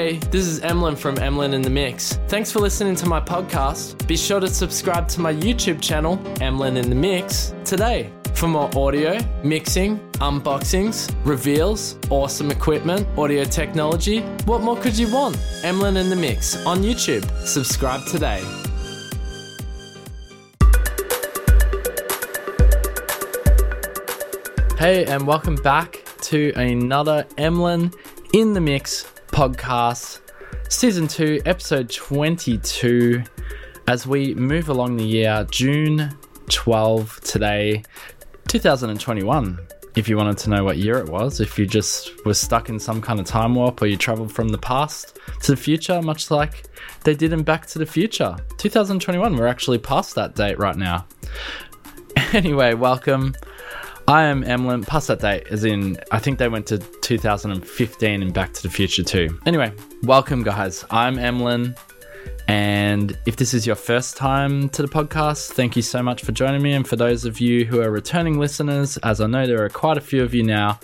Hey, this is Emlyn from Emlyn in the Mix. Thanks for listening to my podcast. Be sure to subscribe to my YouTube channel, Emlyn in the Mix, today for more audio, mixing, unboxings, reveals, awesome equipment, audio technology. What more could you want? Emlyn in the Mix on YouTube. Subscribe today. Hey, and welcome back to another Emlyn in the Mix podcast, season 2, episode 22. As we move along the year, June 12 today, 2021. If you wanted to know what year it was, if you just were stuck in some kind of time warp or you traveled from the past to the future, much like they did in Back to the Future. 2021, we're actually past that date right now. Anyway, welcome. I am Emlyn, past that date, as in, I think they went to 2015 and Back to the Future too. Anyway, welcome, guys. I'm Emlyn, and if this is your first time to the podcast, thank you so much for joining me. And for those of you who are returning listeners, as I know there are quite a few of you now,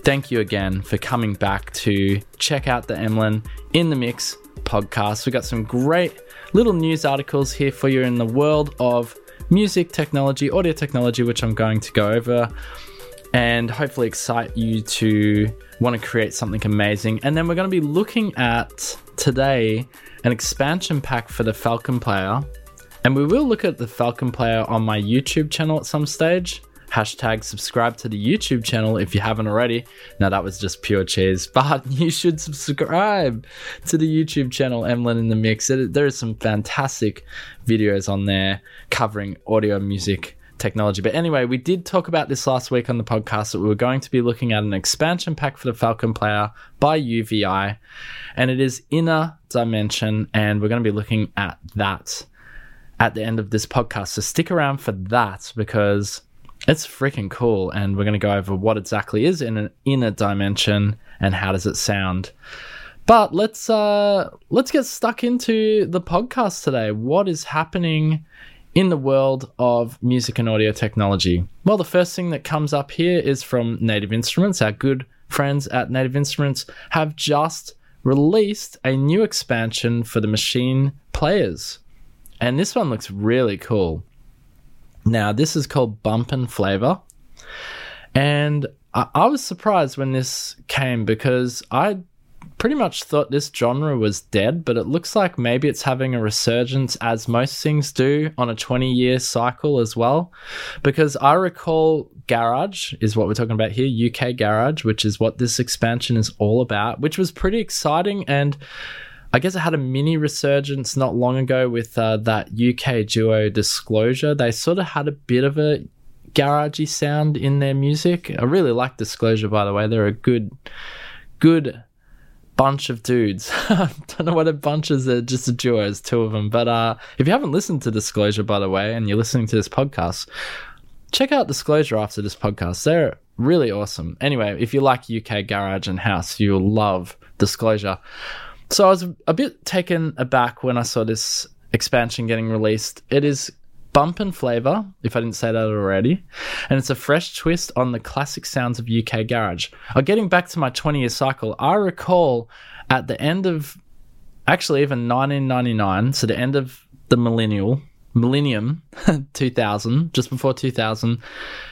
thank you again for coming back to check out the Emlyn in the Mix podcast. We got some great little news articles here for you in the world of music technology, audio technology, which I'm going to go over and hopefully excite you to want to create something amazing. And then we're going to be looking at today an expansion pack for the Falcon Player. And we will look at the Falcon Player on my YouTube channel at some stage. Hashtag subscribe to the YouTube channel if you haven't already. Now, that was just pure cheese, but you should subscribe to the YouTube channel, Emlyn in the Mix. There is some fantastic videos on there covering audio music technology. But anyway, we did talk about this last week on the podcast that we were going to be looking at an expansion pack for the Falcon Player by UVI, and it is Inner Dimension, and we're going to be looking at that at the end of this podcast. So stick around for that because it's freaking cool, and we're going to go over what exactly is in an inner dimension and how does it sound. But let's uh, let's get stuck into the podcast today. What is happening in the world of music and audio technology? Well, the first thing that comes up here is from Native Instruments. Our good friends at Native Instruments have just released a new expansion for the Maschine players, and this one looks really cool. Now, this is called Bumpin' Flavor. And I, I, was surprised when this came because I pretty much thought this genre was dead, but it looks like maybe it's having a resurgence as most things do on a 20 year cycle as well. Because I recall Garage is what we're talking about here, UK Garage, which is what this expansion is all about, which was pretty exciting and I guess it had a mini resurgence not long ago with uh, that UK duo Disclosure. They sort of had a bit of a garagey sound in their music. I really like Disclosure, by the way. They're a good, good bunch of dudes. I don't know what a bunch is. They're just a duo. It's two of them. But uh, if you haven't listened to Disclosure, by the way, and you're listening to this podcast, check out Disclosure after this podcast. They're really awesome. Anyway, if you like UK garage and house, you'll love Disclosure. So I was a bit taken aback when I saw this expansion getting released. It is Bumpin' Flavor, if I didn't say that already, and it's a fresh twist on the classic sounds of UK garage. Uh, getting back to my 20 year cycle, I recall at the end of actually even 1999, so the end of the millennial millennium 2000 just before 2000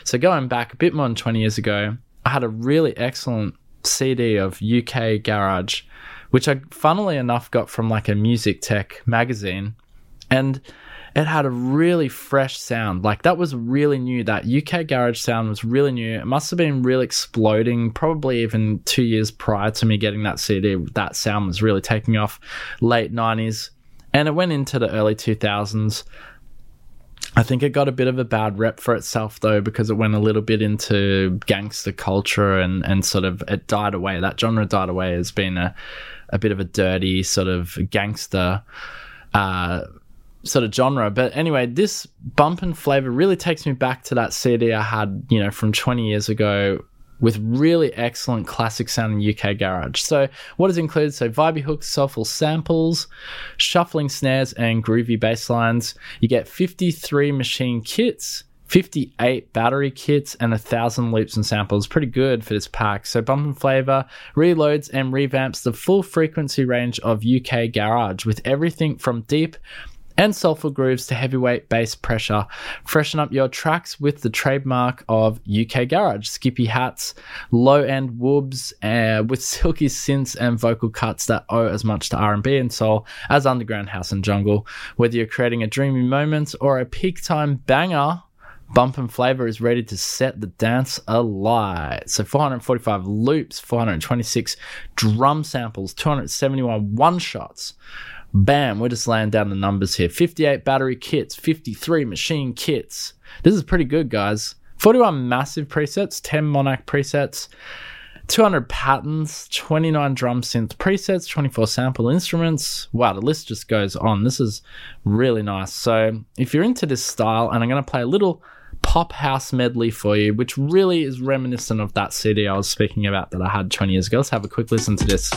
so going back a bit more than 20 years ago i had a really excellent cd of uk garage which I funnily enough got from like a music tech magazine. And it had a really fresh sound. Like that was really new. That UK garage sound was really new. It must have been really exploding, probably even two years prior to me getting that CD. That sound was really taking off late 90s. And it went into the early 2000s. I think it got a bit of a bad rep for itself though, because it went a little bit into gangster culture and, and sort of it died away. That genre died away as being a a bit of a dirty sort of gangster uh, sort of genre. But anyway, this Bumpin' Flavor really takes me back to that CD I had, you know, from 20 years ago with really excellent classic sounding UK garage. So, what is included? So, vibey hooks, soulful samples, shuffling snares, and groovy bass lines. You get 53 Maschine kits, 58 battery kits, and a thousand loops and samples. Pretty good for this pack. So Bumpin' Flavor reloads and revamps the full frequency range of UK garage with everything from deep and soulful grooves to heavyweight bass pressure. Freshen up your tracks with the trademark of UK Garage, skippy hats, low end woobs uh, with silky synths and vocal cuts that owe as much to R&B and soul as underground house and jungle. Whether you're creating a dreamy moment or a peak time banger, Bumpin' Flavor is ready to set the dance alight. So 445 loops, 426 drum samples, 271 one shots. Bam, we're just laying down the numbers here 58 battery kits, 53 Maschine kits. This is pretty good, guys. 41 massive presets, 10 Monarch presets, 200 patterns, 29 drum synth presets, 24 sample instruments. Wow, the list just goes on. This is really nice. So, if you're into this style, and I'm going to play a little pop house medley for you, which really is reminiscent of that CD I was speaking about that I had 20 years ago. Let's have a quick listen to this.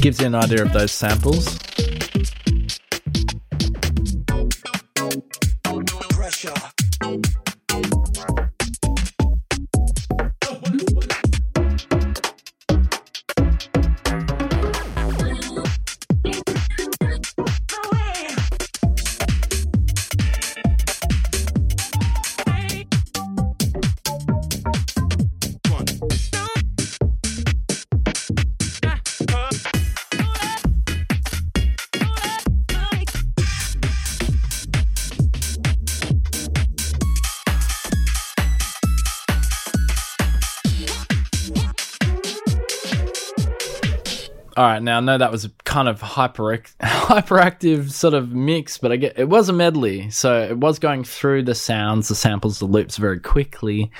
Gives you an idea of those samples. All right, now I know that was a kind of hyper hyperactive sort of mix, but I get it was a medley, so it was going through the sounds, the samples, the loops very quickly.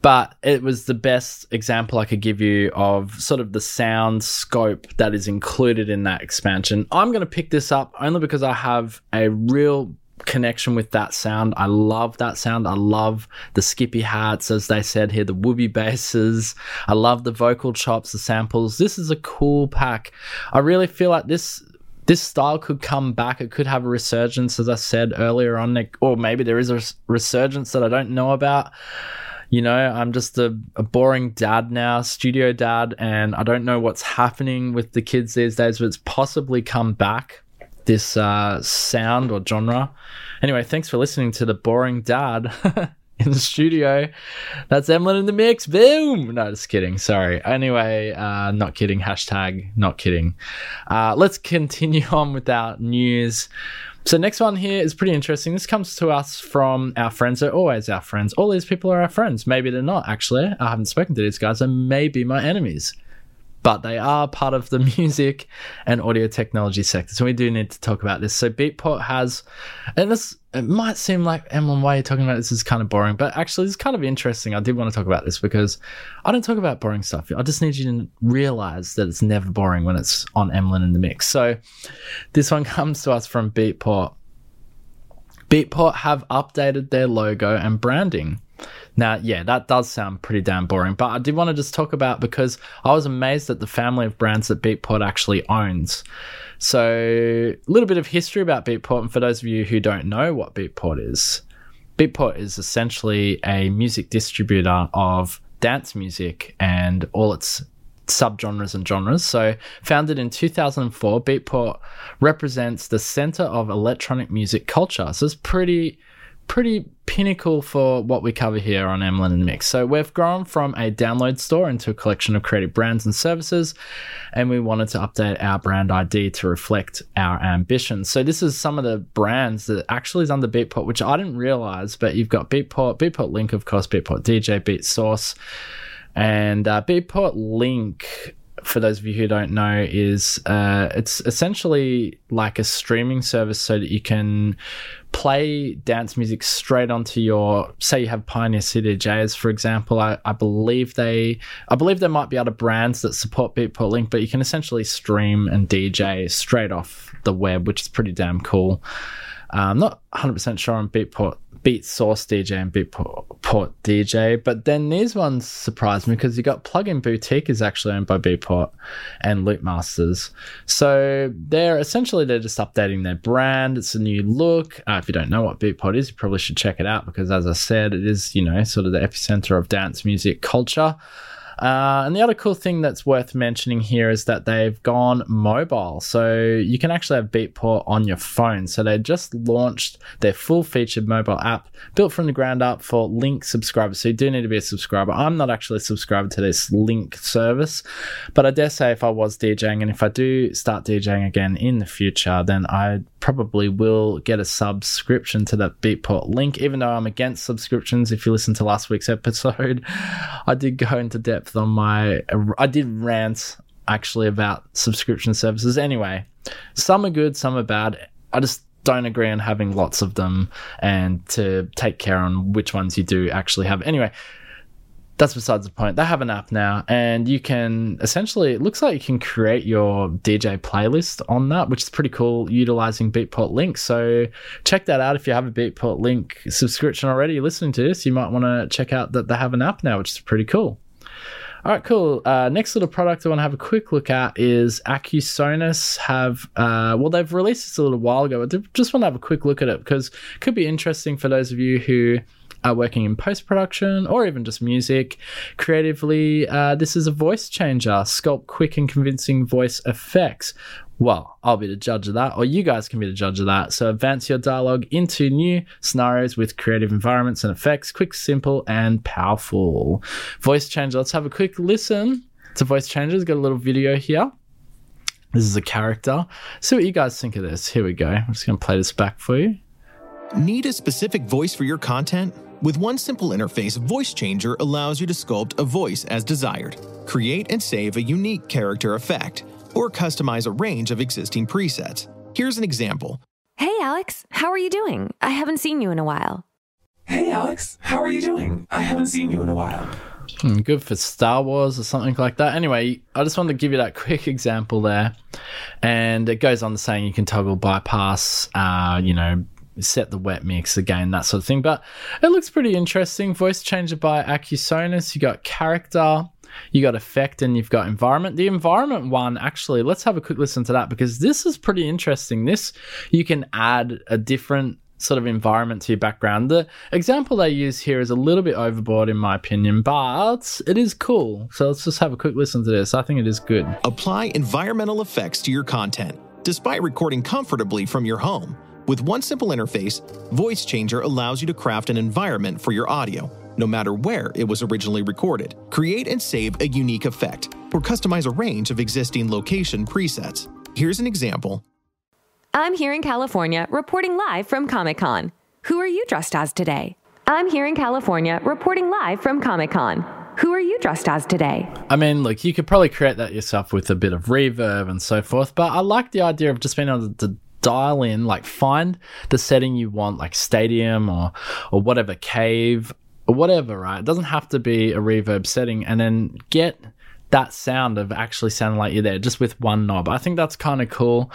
But it was the best example I could give you of sort of the sound scope that is included in that expansion. I'm going to pick this up only because I have a real connection with that sound. I love that sound. I love the skippy hats, as they said here, the whoopie basses. I love the vocal chops, the samples. This is a cool pack. I really feel like this this style could come back. It could have a resurgence, as I said earlier on, or maybe there is a resurgence that I don't know about. You know, I'm just a, a boring dad now, studio dad, and I don't know what's happening with the kids these days, but it's possibly come back this uh, sound or genre. Anyway, thanks for listening to the boring dad in the studio. That's Emlyn in the mix. Boom. No, just kidding. Sorry. Anyway, uh, not kidding. Hashtag not kidding. Uh, let's continue on with our news. So next one here is pretty interesting. This comes to us from our friends. They're always our friends. All these people are our friends. Maybe they're not actually. I haven't spoken to these guys. They may be my enemies but they are part of the music and audio technology sector. So we do need to talk about this. So Beatport has, and this it might seem like Emlyn, why are you talking about this is kind of boring, but actually it's kind of interesting. I did want to talk about this because I don't talk about boring stuff. I just need you to realize that it's never boring when it's on Emlyn in the mix. So this one comes to us from Beatport. Beatport have updated their logo and branding. Now, yeah, that does sound pretty damn boring, but I did want to just talk about because I was amazed at the family of brands that Beatport actually owns. So, a little bit of history about Beatport, and for those of you who don't know what Beatport is, Beatport is essentially a music distributor of dance music and all its subgenres and genres. So, founded in 2004, Beatport represents the center of electronic music culture. So, it's pretty pretty pinnacle for what we cover here on Emlyn and Mix. So we've grown from a download store into a collection of creative brands and services, and we wanted to update our brand ID to reflect our ambitions. So this is some of the brands that actually is under Beatport, which I didn't realize, but you've got Beatport, Beatport Link, of course, Beatport DJ, Beat Source, and uh, Beatport Link for those of you who don't know, is uh, it's essentially like a streaming service so that you can play dance music straight onto your say you have Pioneer CDJs, for example. I, I believe they I believe there might be other brands that support Beatport Link, but you can essentially stream and DJ straight off the web, which is pretty damn cool. I'm not 100% sure on Beatport Beat Source DJ and Beatport DJ. But then these ones surprised me because you got Plugin Boutique is actually owned by Beatport and Loopmasters. So they're essentially they're just updating their brand. It's a new look. Uh, if you don't know what Beatport is, you probably should check it out because, as I said, it is you know sort of the epicenter of dance music culture. Uh, and the other cool thing that's worth mentioning here is that they've gone mobile. So you can actually have Beatport on your phone. So they just launched their full featured mobile app built from the ground up for Link subscribers. So you do need to be a subscriber. I'm not actually subscribed to this Link service, but I dare say if I was DJing and if I do start DJing again in the future, then I probably will get a subscription to that Beatport link, even though I'm against subscriptions. If you listen to last week's episode, I did go into depth on my, I did rant actually about subscription services. Anyway, some are good, some are bad. I just don't agree on having lots of them and to take care on which ones you do actually have. Anyway, that's besides the point. They have an app now, and you can essentially, it looks like you can create your DJ playlist on that, which is pretty cool utilizing Beatport Link. So check that out if you have a Beatport Link subscription already. You're listening to this, you might want to check out that they have an app now, which is pretty cool. All right, cool. Uh, next little product I want to have a quick look at is Accusonus. Have uh, well, they've released this a little while ago, but just want to have a quick look at it because it could be interesting for those of you who uh, working in post production or even just music. Creatively, uh, this is a voice changer, sculpt quick and convincing voice effects. Well, I'll be the judge of that, or you guys can be the judge of that. So advance your dialogue into new scenarios with creative environments and effects, quick, simple, and powerful. Voice changer. Let's have a quick listen to voice changers. Got a little video here. This is a character. See what you guys think of this. Here we go. I'm just going to play this back for you. Need a specific voice for your content? With one simple interface, Voice Changer allows you to sculpt a voice as desired, create and save a unique character effect, or customize a range of existing presets. Here's an example. Hey, Alex, how are you doing? I haven't seen you in a while. Hey, Alex, how are you doing? I haven't seen you in a while. Hmm, good for Star Wars or something like that. Anyway, I just wanted to give you that quick example there. And it goes on to saying you can toggle bypass, uh, you know, set the wet mix again, that sort of thing. But it looks pretty interesting. Voice changer by Accusonus. You got character, you got effect, and you've got environment. The environment one, actually, let's have a quick listen to that because this is pretty interesting. This you can add a different sort of environment to your background. The example they use here is a little bit overboard in my opinion, but it is cool. So let's just have a quick listen to this. I think it is good. Apply environmental effects to your content despite recording comfortably from your home. With one simple interface, Voice Changer allows you to craft an environment for your audio, no matter where it was originally recorded. Create and save a unique effect, or customize a range of existing location presets. Here's an example. I'm here in California reporting live from Comic Con. Who are you dressed as today? I'm here in California reporting live from Comic Con. Who are you dressed as today? I mean, look, you could probably create that yourself with a bit of reverb and so forth, but I like the idea of just being able to dial in, like find the setting you want, like stadium or or whatever cave or whatever, right? It doesn't have to be a reverb setting, and then get that sound of actually sounding like you're there just with one knob. I think that's kind of cool.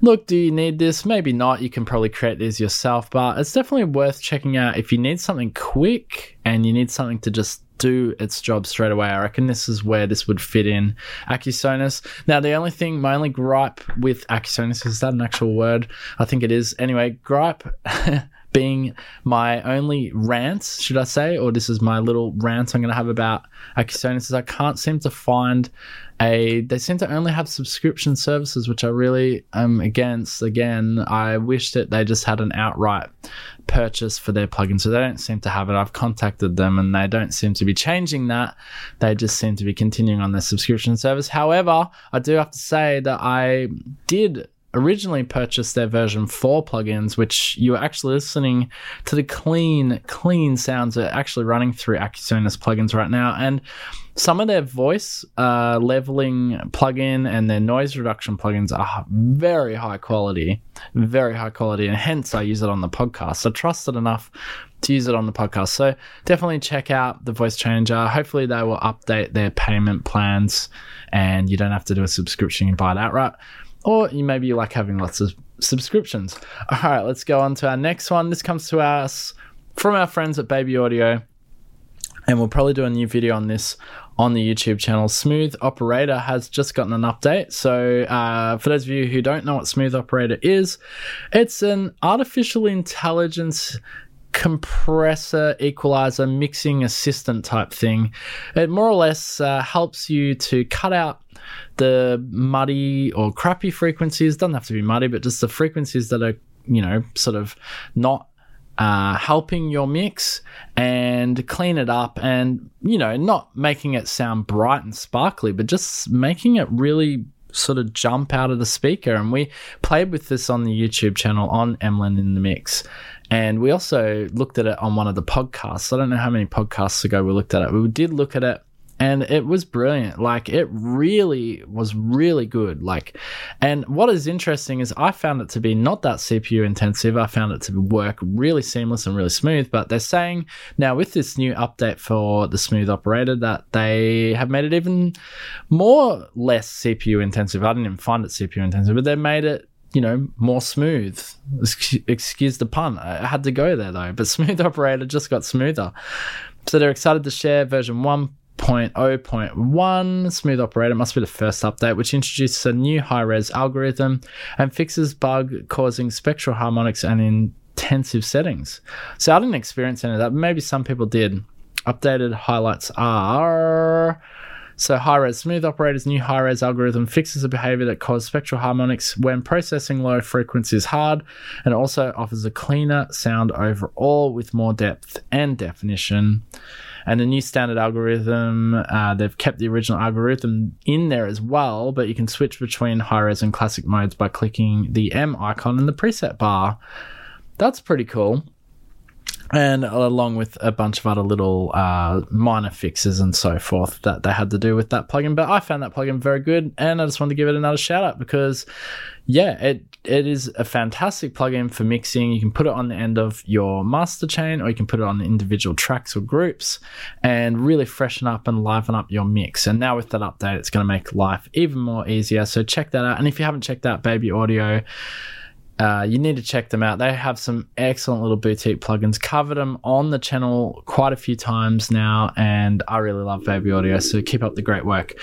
Look, do you need this? Maybe not. You can probably create these yourself, but it's definitely worth checking out if you need something quick and you need something to just do its job straight away. I reckon this is where this would fit in. Accusonus. Now, the only thing, my only gripe with Accusonus is that an actual word? I think it is. Anyway, gripe. being my only rant, should I say, or this is my little rant I'm going to have about Accusonus, is I can't seem to find a. They seem to only have subscription services, which I really am against. Again, I wish that they just had an outright purchase for their plugin, so they don't seem to have it. I've contacted them and they don't seem to be changing that. They just seem to be continuing on their subscription service. However, I do have to say that I did originally purchased their version 4 plugins, which you are actually listening to the clean, clean sounds that are actually running through Accusonus plugins right now. And some of their voice uh, leveling plugin and their noise reduction plugins are very high quality, very high quality, and hence I use it on the podcast. So trust it enough to use it on the podcast. So definitely check out the voice changer. Hopefully they will update their payment plans and you don't have to do a subscription and buy it outright. Or you maybe you like having lots of subscriptions. All right, let's go on to our next one. This comes to us from our friends at Baby Audio, and we'll probably do a new video on this on the YouTube channel. Smooth Operator has just gotten an update. So, uh, for those of you who don't know what Smooth Operator is, it's an artificial intelligence compressor, equalizer, mixing assistant type thing. It more or less uh, helps you to cut out the muddy or crappy frequencies. Doesn't have to be muddy, but just the frequencies that are, you know, sort of not uh, helping your mix and clean it up and, you know, not making it sound bright and sparkly, but just making it really sort of jump out of the speaker. And we played with this on the YouTube channel on Emlyn in the Mix. And we also looked at it on one of the podcasts. I don't know how many podcasts ago we looked at it. We did look at it and it was brilliant. Like it really was really good. Like, and what is interesting is I found it to be not that CPU intensive. I found it to work really seamless and really smooth. But they're saying now with this new update for the smooth operator that they have made it even more less CPU intensive. I didn't even find it CPU intensive, but they made it you know, more smooth. Excuse the pun. I had to go there though, but Smooth Operator just got smoother. So they're excited to share version 1 1.0.1 Smooth Operator must be the first update, which introduces a new high res algorithm and fixes bug causing spectral harmonics and intensive settings. So I didn't experience any of that, maybe some people did. Updated highlights are. So, high res smooth operator's new high res algorithm fixes a behavior that caused spectral harmonics when processing low frequencies hard and also offers a cleaner sound overall with more depth and definition and the new standard algorithm, uh, they've kept the original algorithm in there as well, but you can switch between high res and classic modes by clicking the M icon in the preset bar. That's pretty cool. And along with a bunch of other little uh, minor fixes and so forth that they had to do with that plugin. But I found that plugin very good, and I just wanted to give it another shout out because, yeah, it it is a fantastic plugin for mixing. You can put it on the end of your master chain or you can put it on individual tracks or groups and really freshen up and liven up your mix. And now with that update, it's going to make life even more easier. So check that out. And if you haven't checked out Baby Audio, uh, you need to check them out. They have some excellent little boutique plugins. Covered them on the channel quite a few times now, and I really love Baby Audio. So keep up the great work.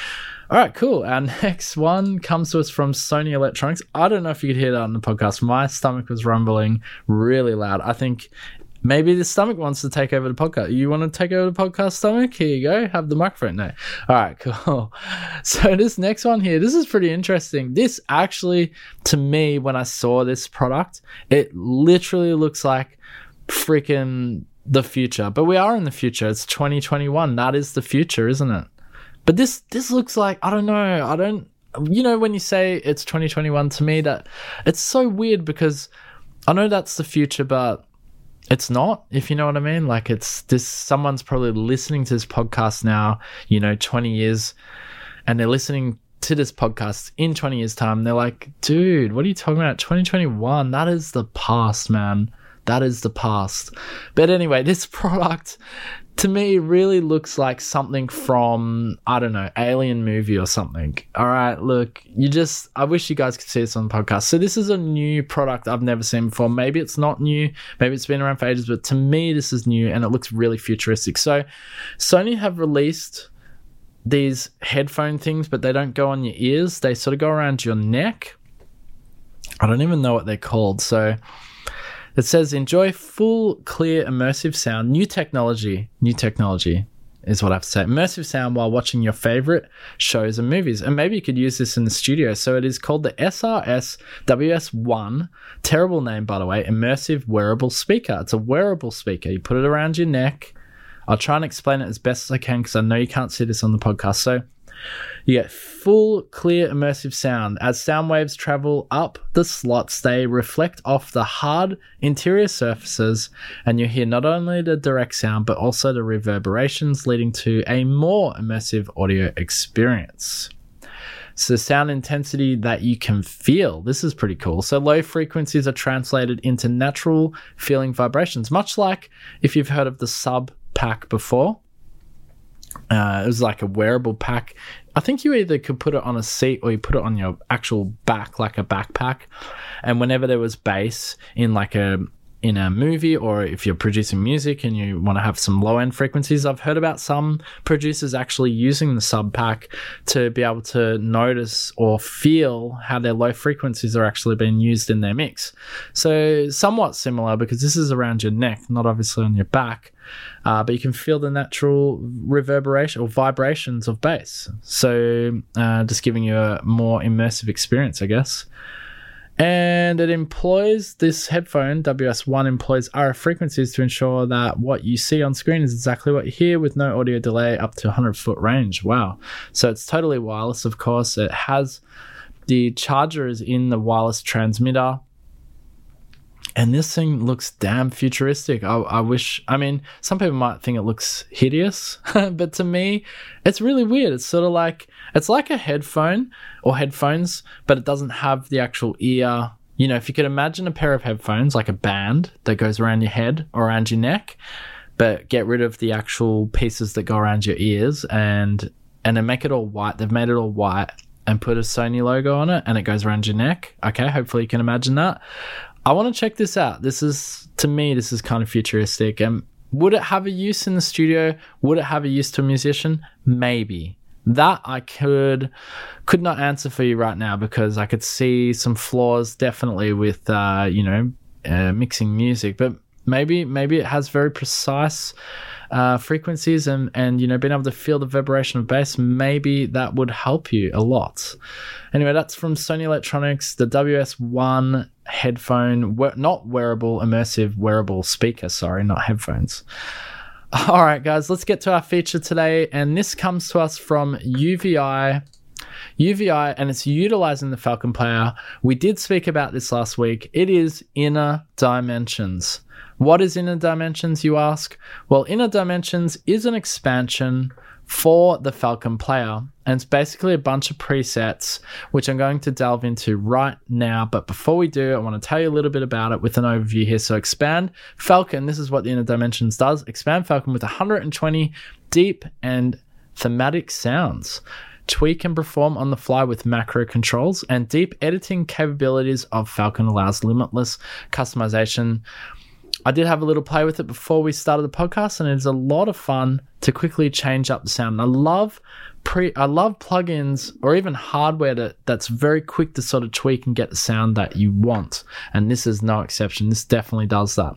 All right, cool. Our next one comes to us from Sony Electronics. I don't know if you could hear that on the podcast. My stomach was rumbling really loud. I think maybe the stomach wants to take over the podcast. You want to take over the podcast, stomach? Here you go. Have the microphone. No. All right, cool. So this next one here, this is pretty interesting. This actually, to me, when I saw this product, it literally looks like freaking the future. But we are in the future. It's 2021. That is the future, isn't it? But this this looks like I don't know. I don't. You know when you say it's 2021 to me that it's so weird because I know that's the future, but it's not. If you know what I mean. Like it's this. Someone's probably listening to this podcast now. You know, 20 years, and they're listening to this podcast in 20 years time they're like dude what are you talking about 2021 that is the past man that is the past but anyway this product to me really looks like something from I don't know alien movie or something. All right, look, you just I wish you guys could see this on the podcast. So this is a new product I've never seen before. Maybe it's not new, maybe it's been around for ages, but to me this is new and it looks really futuristic. So Sony have released these headphone things, but they don't go on your ears. They sort of go around your neck. I don't even know what they're called. So it says enjoy full, clear, immersive sound. New technology. New technology is what I have to say. Immersive sound while watching your favorite shows and movies. And maybe you could use this in the studio. So it is called the SRS WS1. Terrible name, by the way. Immersive wearable speaker. It's a wearable speaker. You put it around your neck. I'll try and explain it as best as I can because I know you can't see this on the podcast. So you get full, clear, immersive sound. As sound waves travel up the slots, they reflect off the hard interior surfaces, and you hear not only the direct sound but also the reverberations, leading to a more immersive audio experience. So, sound intensity that you can feel. This is pretty cool. So, low frequencies are translated into natural feeling vibrations, much like if you've heard of the sub pack before Uh, it was like a wearable pack. I think you either could put it on a seat or you put it on your actual back, like a backpack. And whenever there was bass in like a in a movie or if you're producing music and you want to have some low end frequencies, I've heard about some producers actually using the SubPac to be able to notice or feel how their low frequencies are actually being used in their mix. So, somewhat similar because this is around your neck, not obviously on your back. Uh, but you can feel the natural reverberation or vibrations of bass. So, uh, just giving you a more immersive experience, I guess and it employs this headphone ws1 employs rf frequencies to ensure that what you see on screen is exactly what you hear with no audio delay up to 100 foot range. Wow. So it's totally wireless of course. It has the charger is in the wireless transmitter and this thing looks damn futuristic. I, I, wish, I mean, some people might think it looks hideous, but to me, it's really weird. It's sort of like, it's like a headphone or headphones, but it doesn't have the actual ear. You know, if you could imagine a pair of headphones, like a band that goes around your head or around your neck, but get rid of the actual pieces that go around your ears and and then make it all white. They've made it all white and put a Sony logo on it and it goes around your neck. Okay, hopefully you can imagine that. I want to check this out. This is to me, this is kind of futuristic. And would it have a use in the studio? Would it have a use to a musician? Maybe. That I could could not answer for you right now because I could see some flaws definitely with uh, you know uh, mixing music, but maybe maybe it has very precise uh, frequencies and and you know being able to feel the vibration of bass maybe that would help you a lot anyway that's from sony electronics the ws1 headphone not wearable immersive wearable speaker sorry not headphones all right guys let's get to our feature today and this comes to us from uvi UVI and it's utilizing the Falcon player. We did speak about this last week. It is inner dimensions. What is Inner Dimensions, you ask? Well, Inner Dimensions is an expansion for the Falcon player, and it's basically a bunch of presets, which I'm going to delve into right now. But before we do, I want to tell you a little bit about it with an overview here. So, Expand Falcon, this is what the Inner Dimensions does Expand Falcon with 120 deep and thematic sounds tweak and perform on the fly with macro controls, and deep editing capabilities of Falcon allows limitless customization I did have a little play with it before we started the podcast, and it's a lot of fun to quickly change up the sound. I love pre, I love plugins or even hardware that, that's very quick to sort of tweak and get the sound that you want, and this is no exception. This definitely does that.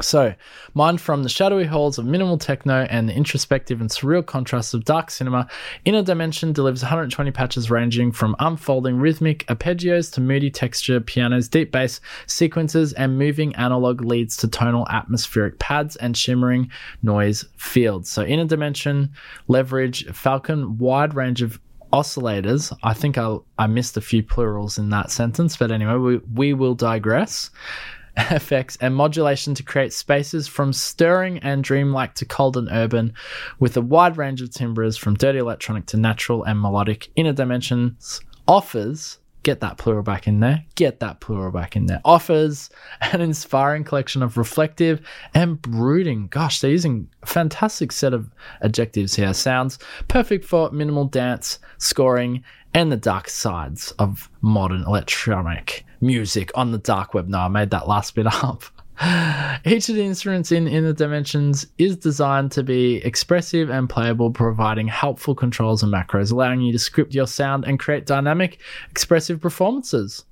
So, mine from the shadowy halls of minimal techno and the introspective and surreal contrasts of dark cinema, Inner Dimension delivers 120 patches ranging from unfolding rhythmic arpeggios to moody texture pianos, deep bass sequences, and moving analog leads to tonal atmospheric pads and shimmering noise fields. So, Inner Dimension leverage Falcon wide range of oscillators. I think I, I missed a few plurals in that sentence, but anyway, we, we will digress effects and modulation to create spaces from stirring and dreamlike to cold and urban, with a wide range of timbres from dirty electronic to natural and melodic. Inner Dimensions offers get that plural back in there, get that plural back in there. Offers an inspiring collection of reflective and brooding. Gosh, they're using a fantastic set of adjectives here. Sounds perfect for minimal dance, scoring, and the dark sides of modern electronic music on the dark web. No, I made that last bit up. Each of the instruments in Inner Dimensions is designed to be expressive and playable, providing helpful controls and macros, allowing you to script your sound and create dynamic, expressive performances.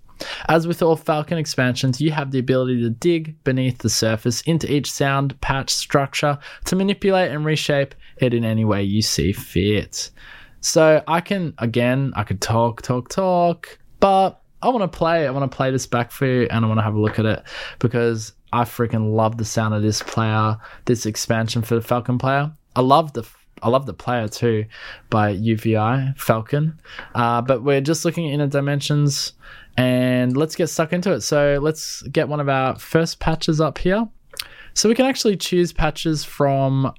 As with all Falcon expansions, you have the ability to dig beneath the surface into each sound patch structure to manipulate and reshape it in any way you see fit. So I can, again, I could talk, talk, talk, but I want to play. I want to play this back for you and I want to have a look at it because I freaking love the sound of this player, this expansion for the Falcon player. I love the I love the player too by UVI Falcon. Uh, but we're just looking at inner dimensions and let's get stuck into it. So let's get one of our first patches up here. So we can actually choose patches from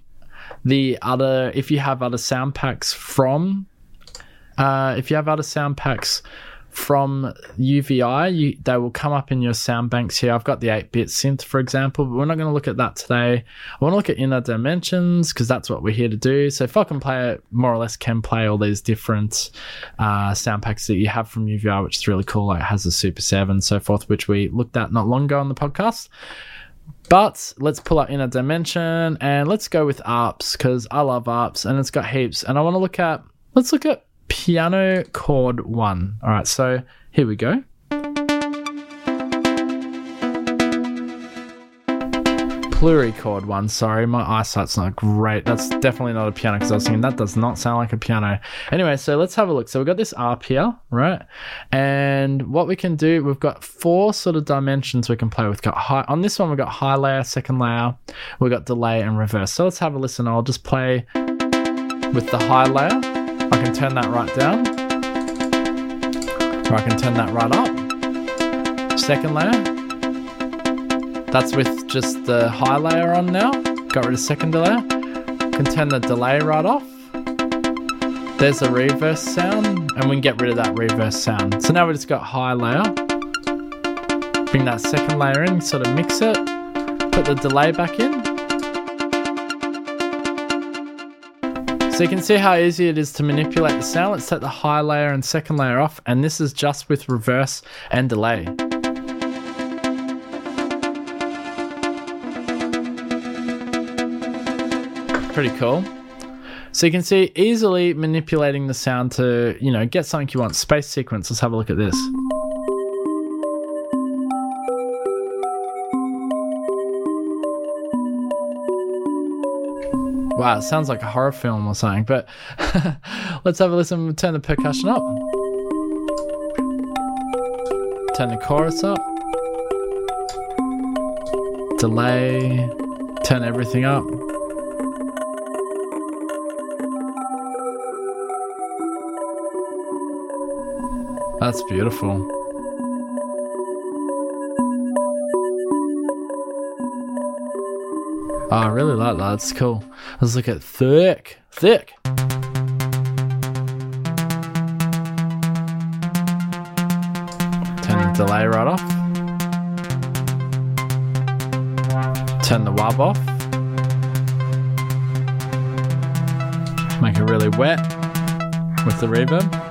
the other, if you have other sound packs from, uh, if you have other sound packs from UVI. You, they will come up in your sound banks here. I've got the 8 bit synth, for example, but we're not going to look at that today. I want to look at inner dimensions because that's what we're here to do. So if I can play it, more or less can play all these different uh, sound packs that you have from UVI, which is really cool. Like it has a Super 7 and so forth, which we looked at not long ago on the podcast. But let's pull up inner dimension and let's go with ARPs because I love ARPs and it's got heaps. And I want to look at, let's look at piano chord one. All right, so here we go. Plurichord one. Sorry, my eyesight's not great. That's definitely not a piano because I was thinking that does not sound like a piano. Anyway, so let's have a look. So we've got this ARP here, right? And what we can do, we've got four sort of dimensions we can play with. Got high on this one, we've got high layer, second layer, we've got delay and reverse. So let's have a listen. I'll just play with the high layer. I can turn that right down. Or I can turn that right up. Second layer. That's with just the high layer on now. Got rid of second layer. Can turn the delay right off. There's a reverse sound, and we can get rid of that reverse sound. So now we've just got high layer. Bring that second layer in, sort of mix it. Put the delay back in. So you can see how easy it is to manipulate the sound. Let's take the high layer and second layer off, and this is just with reverse and delay. Pretty cool. So you can see easily manipulating the sound to, you know, get something you want. Space sequence. Let's have a look at this. Wow, it sounds like a horror film or something, but let's have a listen. Turn the percussion up. Turn the chorus up. Delay. Turn everything up. That's beautiful. Oh, I really like that. It's cool. Let's look at thick. Thick. Turn the delay right off. Turn the wub off. Make it really wet with the reverb.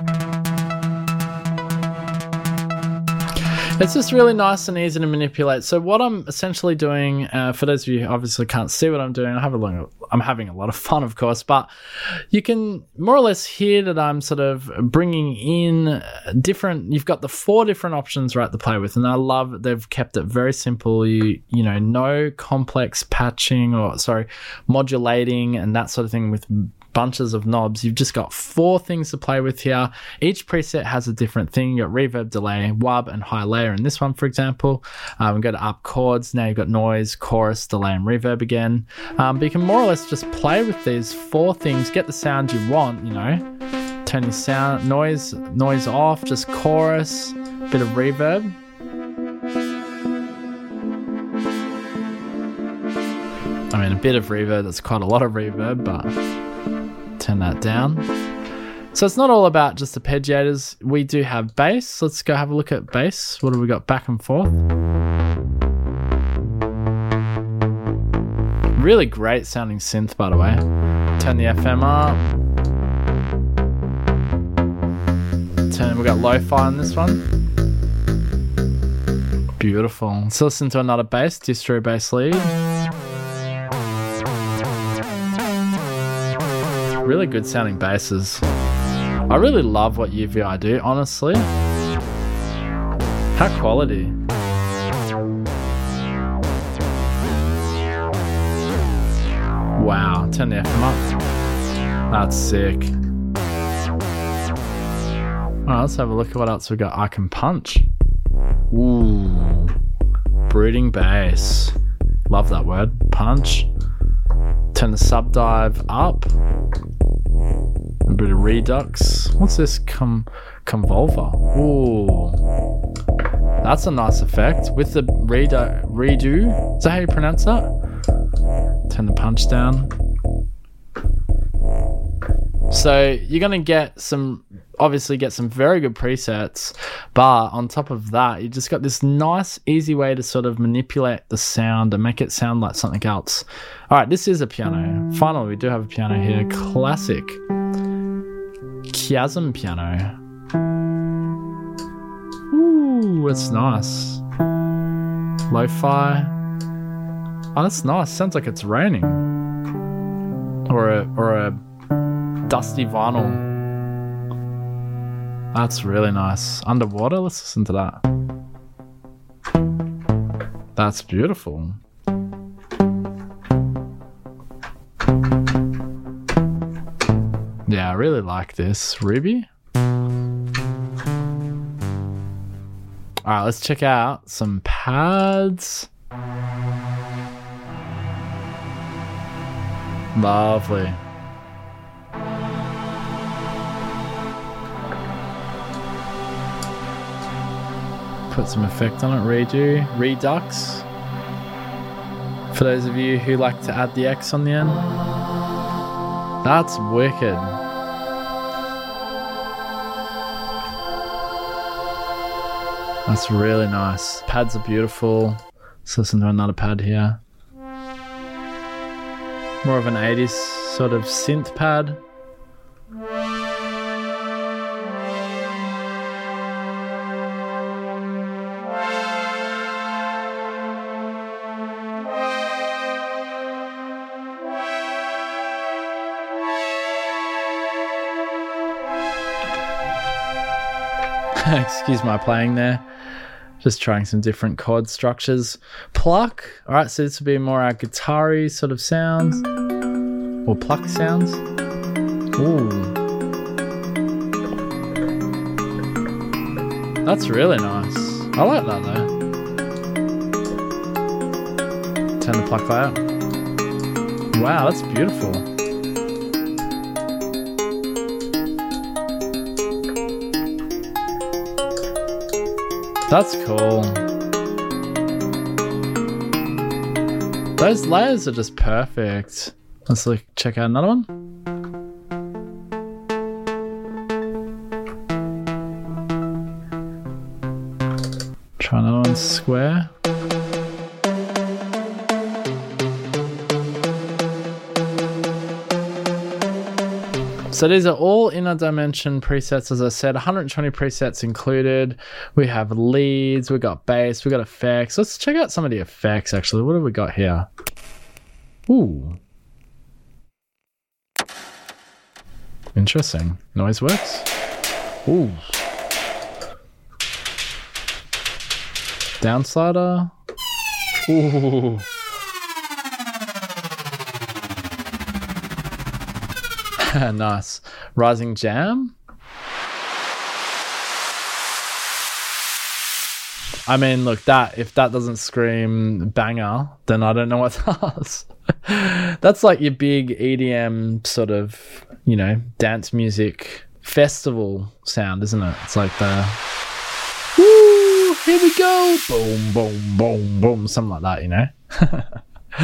It's just really nice and easy to manipulate. So what I'm essentially doing, uh, for those of you obviously can't see what I'm doing, I have a long, I'm having a lot of fun, of course, but you can more or less hear that I'm sort of bringing in different. You've got the four different options right to play with, and I love they've kept it very simple. You you know, no complex patching or sorry, modulating and that sort of thing with bunches of knobs. You've just got four things to play with here. Each preset has a different thing. You've got reverb, delay, wub, and high layer in this one, for example. Um, we go to up chords. Now you've got noise, chorus, delay, and reverb again. Um, but you can more or less just play with these four things, get the sound you want, you know. Turn your sound noise noise off, just chorus, bit of reverb. I mean, a bit of reverb, that's quite a lot of reverb, but turn that down. So it's not all about just arpeggiators. We do have bass. Let's go have a look at bass. What have we got back and forth? Really great sounding synth, by the way. Turn the FM up. Turn. We got lo-fi on this one. Beautiful. Let's listen to another bass, distro bass lead. Really good sounding basses. I really love what UVI do, honestly. How quality. Wow, turn the FM up. That's sick. Alright, let's have a look at what else we got. I can punch. Ooh. Brooding bass. Love that word. Punch. Turn the sub dive up. Bit of redux. What's this? Com convolver. Ooh. That's a nice effect. With the redo. Is that how you pronounce that? Turn the punch down. So you're gonna get some obviously get some very good presets, but on top of that, you just got this nice, easy way to sort of manipulate the sound and make it sound like something else. All right, this is a piano. Finally, we do have a piano here. Classic chiasm piano. Ooh, it's nice. Lo-fi. Oh, that's nice. Sounds like it's raining. Or a or a dusty vinyl. That's really nice. Underwater, let's listen to that. That's beautiful. Yeah, I really like this. Ruby? Alright, let's check out some pads. Lovely. Put some effect on it, redo, redux. For those of you who like to add the X on the end. That's wicked. That's really nice. Pads are beautiful. Let's listen to another pad here. More of an 80s sort of synth pad. Excuse my playing there. Just trying some different chord structures. Pluck. All right, so this will be more our guitar sort of sounds. Or pluck sounds. Ooh. That's really nice. I like that though. Turn the pluck fire. Wow, that's beautiful. That's cool. Those layers are just perfect. Let's look, check out another one. So these are all inner dimension presets, as I said, 120 presets included. We have leads, we got bass, we got effects. Let's check out some of the effects actually. What have we got here? Ooh. Interesting. Noise works. Ooh. Downslider. Ooh. nice. Rising Jam. I mean, look, that if that doesn't scream banger, then I don't know what does. That's like your big EDM sort of, you know, dance music festival sound, isn't it? It's like the woo, here we go, boom, boom, boom, boom, something like that, you know.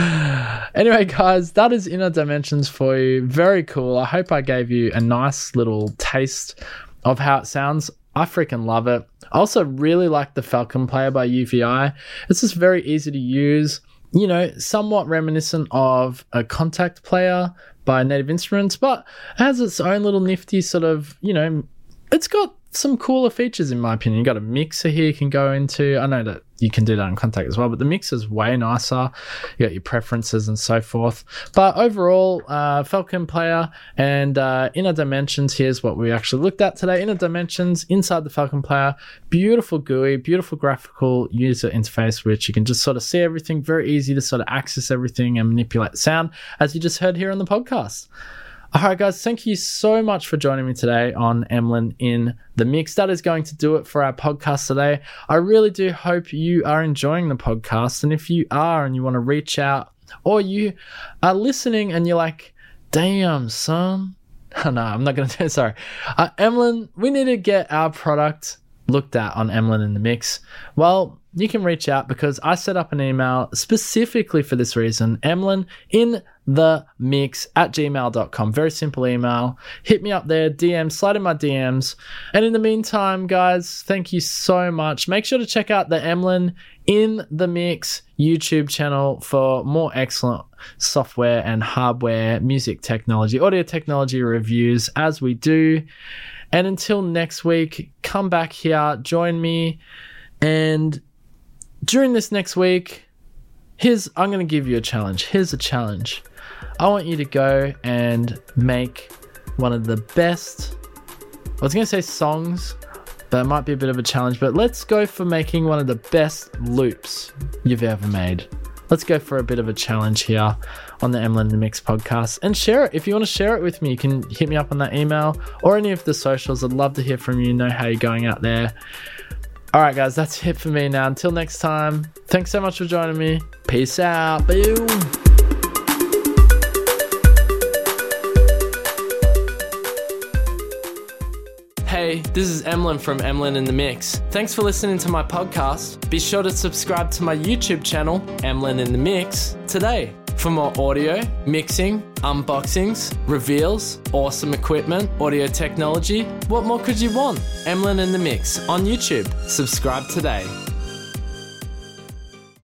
anyway, guys, that is Inner Dimensions for you. Very cool. I hope I gave you a nice little taste of how it sounds. I freaking love it. I also really like the Falcon Player by UVI. It's just very easy to use. You know, somewhat reminiscent of a Kontakt player by Native Instruments, but has its own little nifty sort of, you know, it's got some cooler features in my opinion. You got a mixer here you can go into. I know that you can do that in Kontakt as well, but the mix is way nicer. You got your preferences and so forth. But overall, uh, Falcon Player and uh, Inner Dimensions. Here's what we actually looked at today. Inner Dimensions inside the Falcon Player. Beautiful GUI, beautiful graphical user interface, which you can just sort of see everything. Very easy to sort of access everything and manipulate sound, as you just heard here on the podcast. All right, guys, thank you so much for joining me today on Emlyn in the Mix. That is going to do it for our podcast today. I really do hope you are enjoying the podcast. And if you are and you want to reach out or you are listening and you're like, damn, son. no, I'm not going to do it. Sorry. Uh, Emlyn, we need to get our product looked at on Emlyn in the Mix. Well, you can reach out because I set up an email specifically for this reason. Emlyn in the mix at gmail.com. Very simple email. Hit me up there, DM, slide in my DMs. And in the meantime, guys, thank you so much. Make sure to check out the Emlyn in the Mix YouTube channel for more excellent software and hardware, music technology, audio technology reviews as we do. And until next week, come back here, join me. And during this next week, here's I'm going to give you a challenge. Here's a challenge. I want you to go and make one of the best. I was going to say songs, but it might be a bit of a challenge. But let's go for making one of the best loops you've ever made. Let's go for a bit of a challenge here on the Emlyn the Mix podcast and share it. If you want to share it with me, you can hit me up on that email or any of the socials. I'd love to hear from you, know how you're going out there. All right, guys, that's it for me now. Until next time, thanks so much for joining me. Peace out. Boom. Hey, this is Emlyn from Emlyn in the Mix. Thanks for listening to my podcast. Be sure to subscribe to my YouTube channel, Emlyn in the Mix, today for more audio, mixing, unboxings, reveals, awesome equipment, audio technology. What more could you want? Emlyn in the Mix on YouTube. Subscribe today.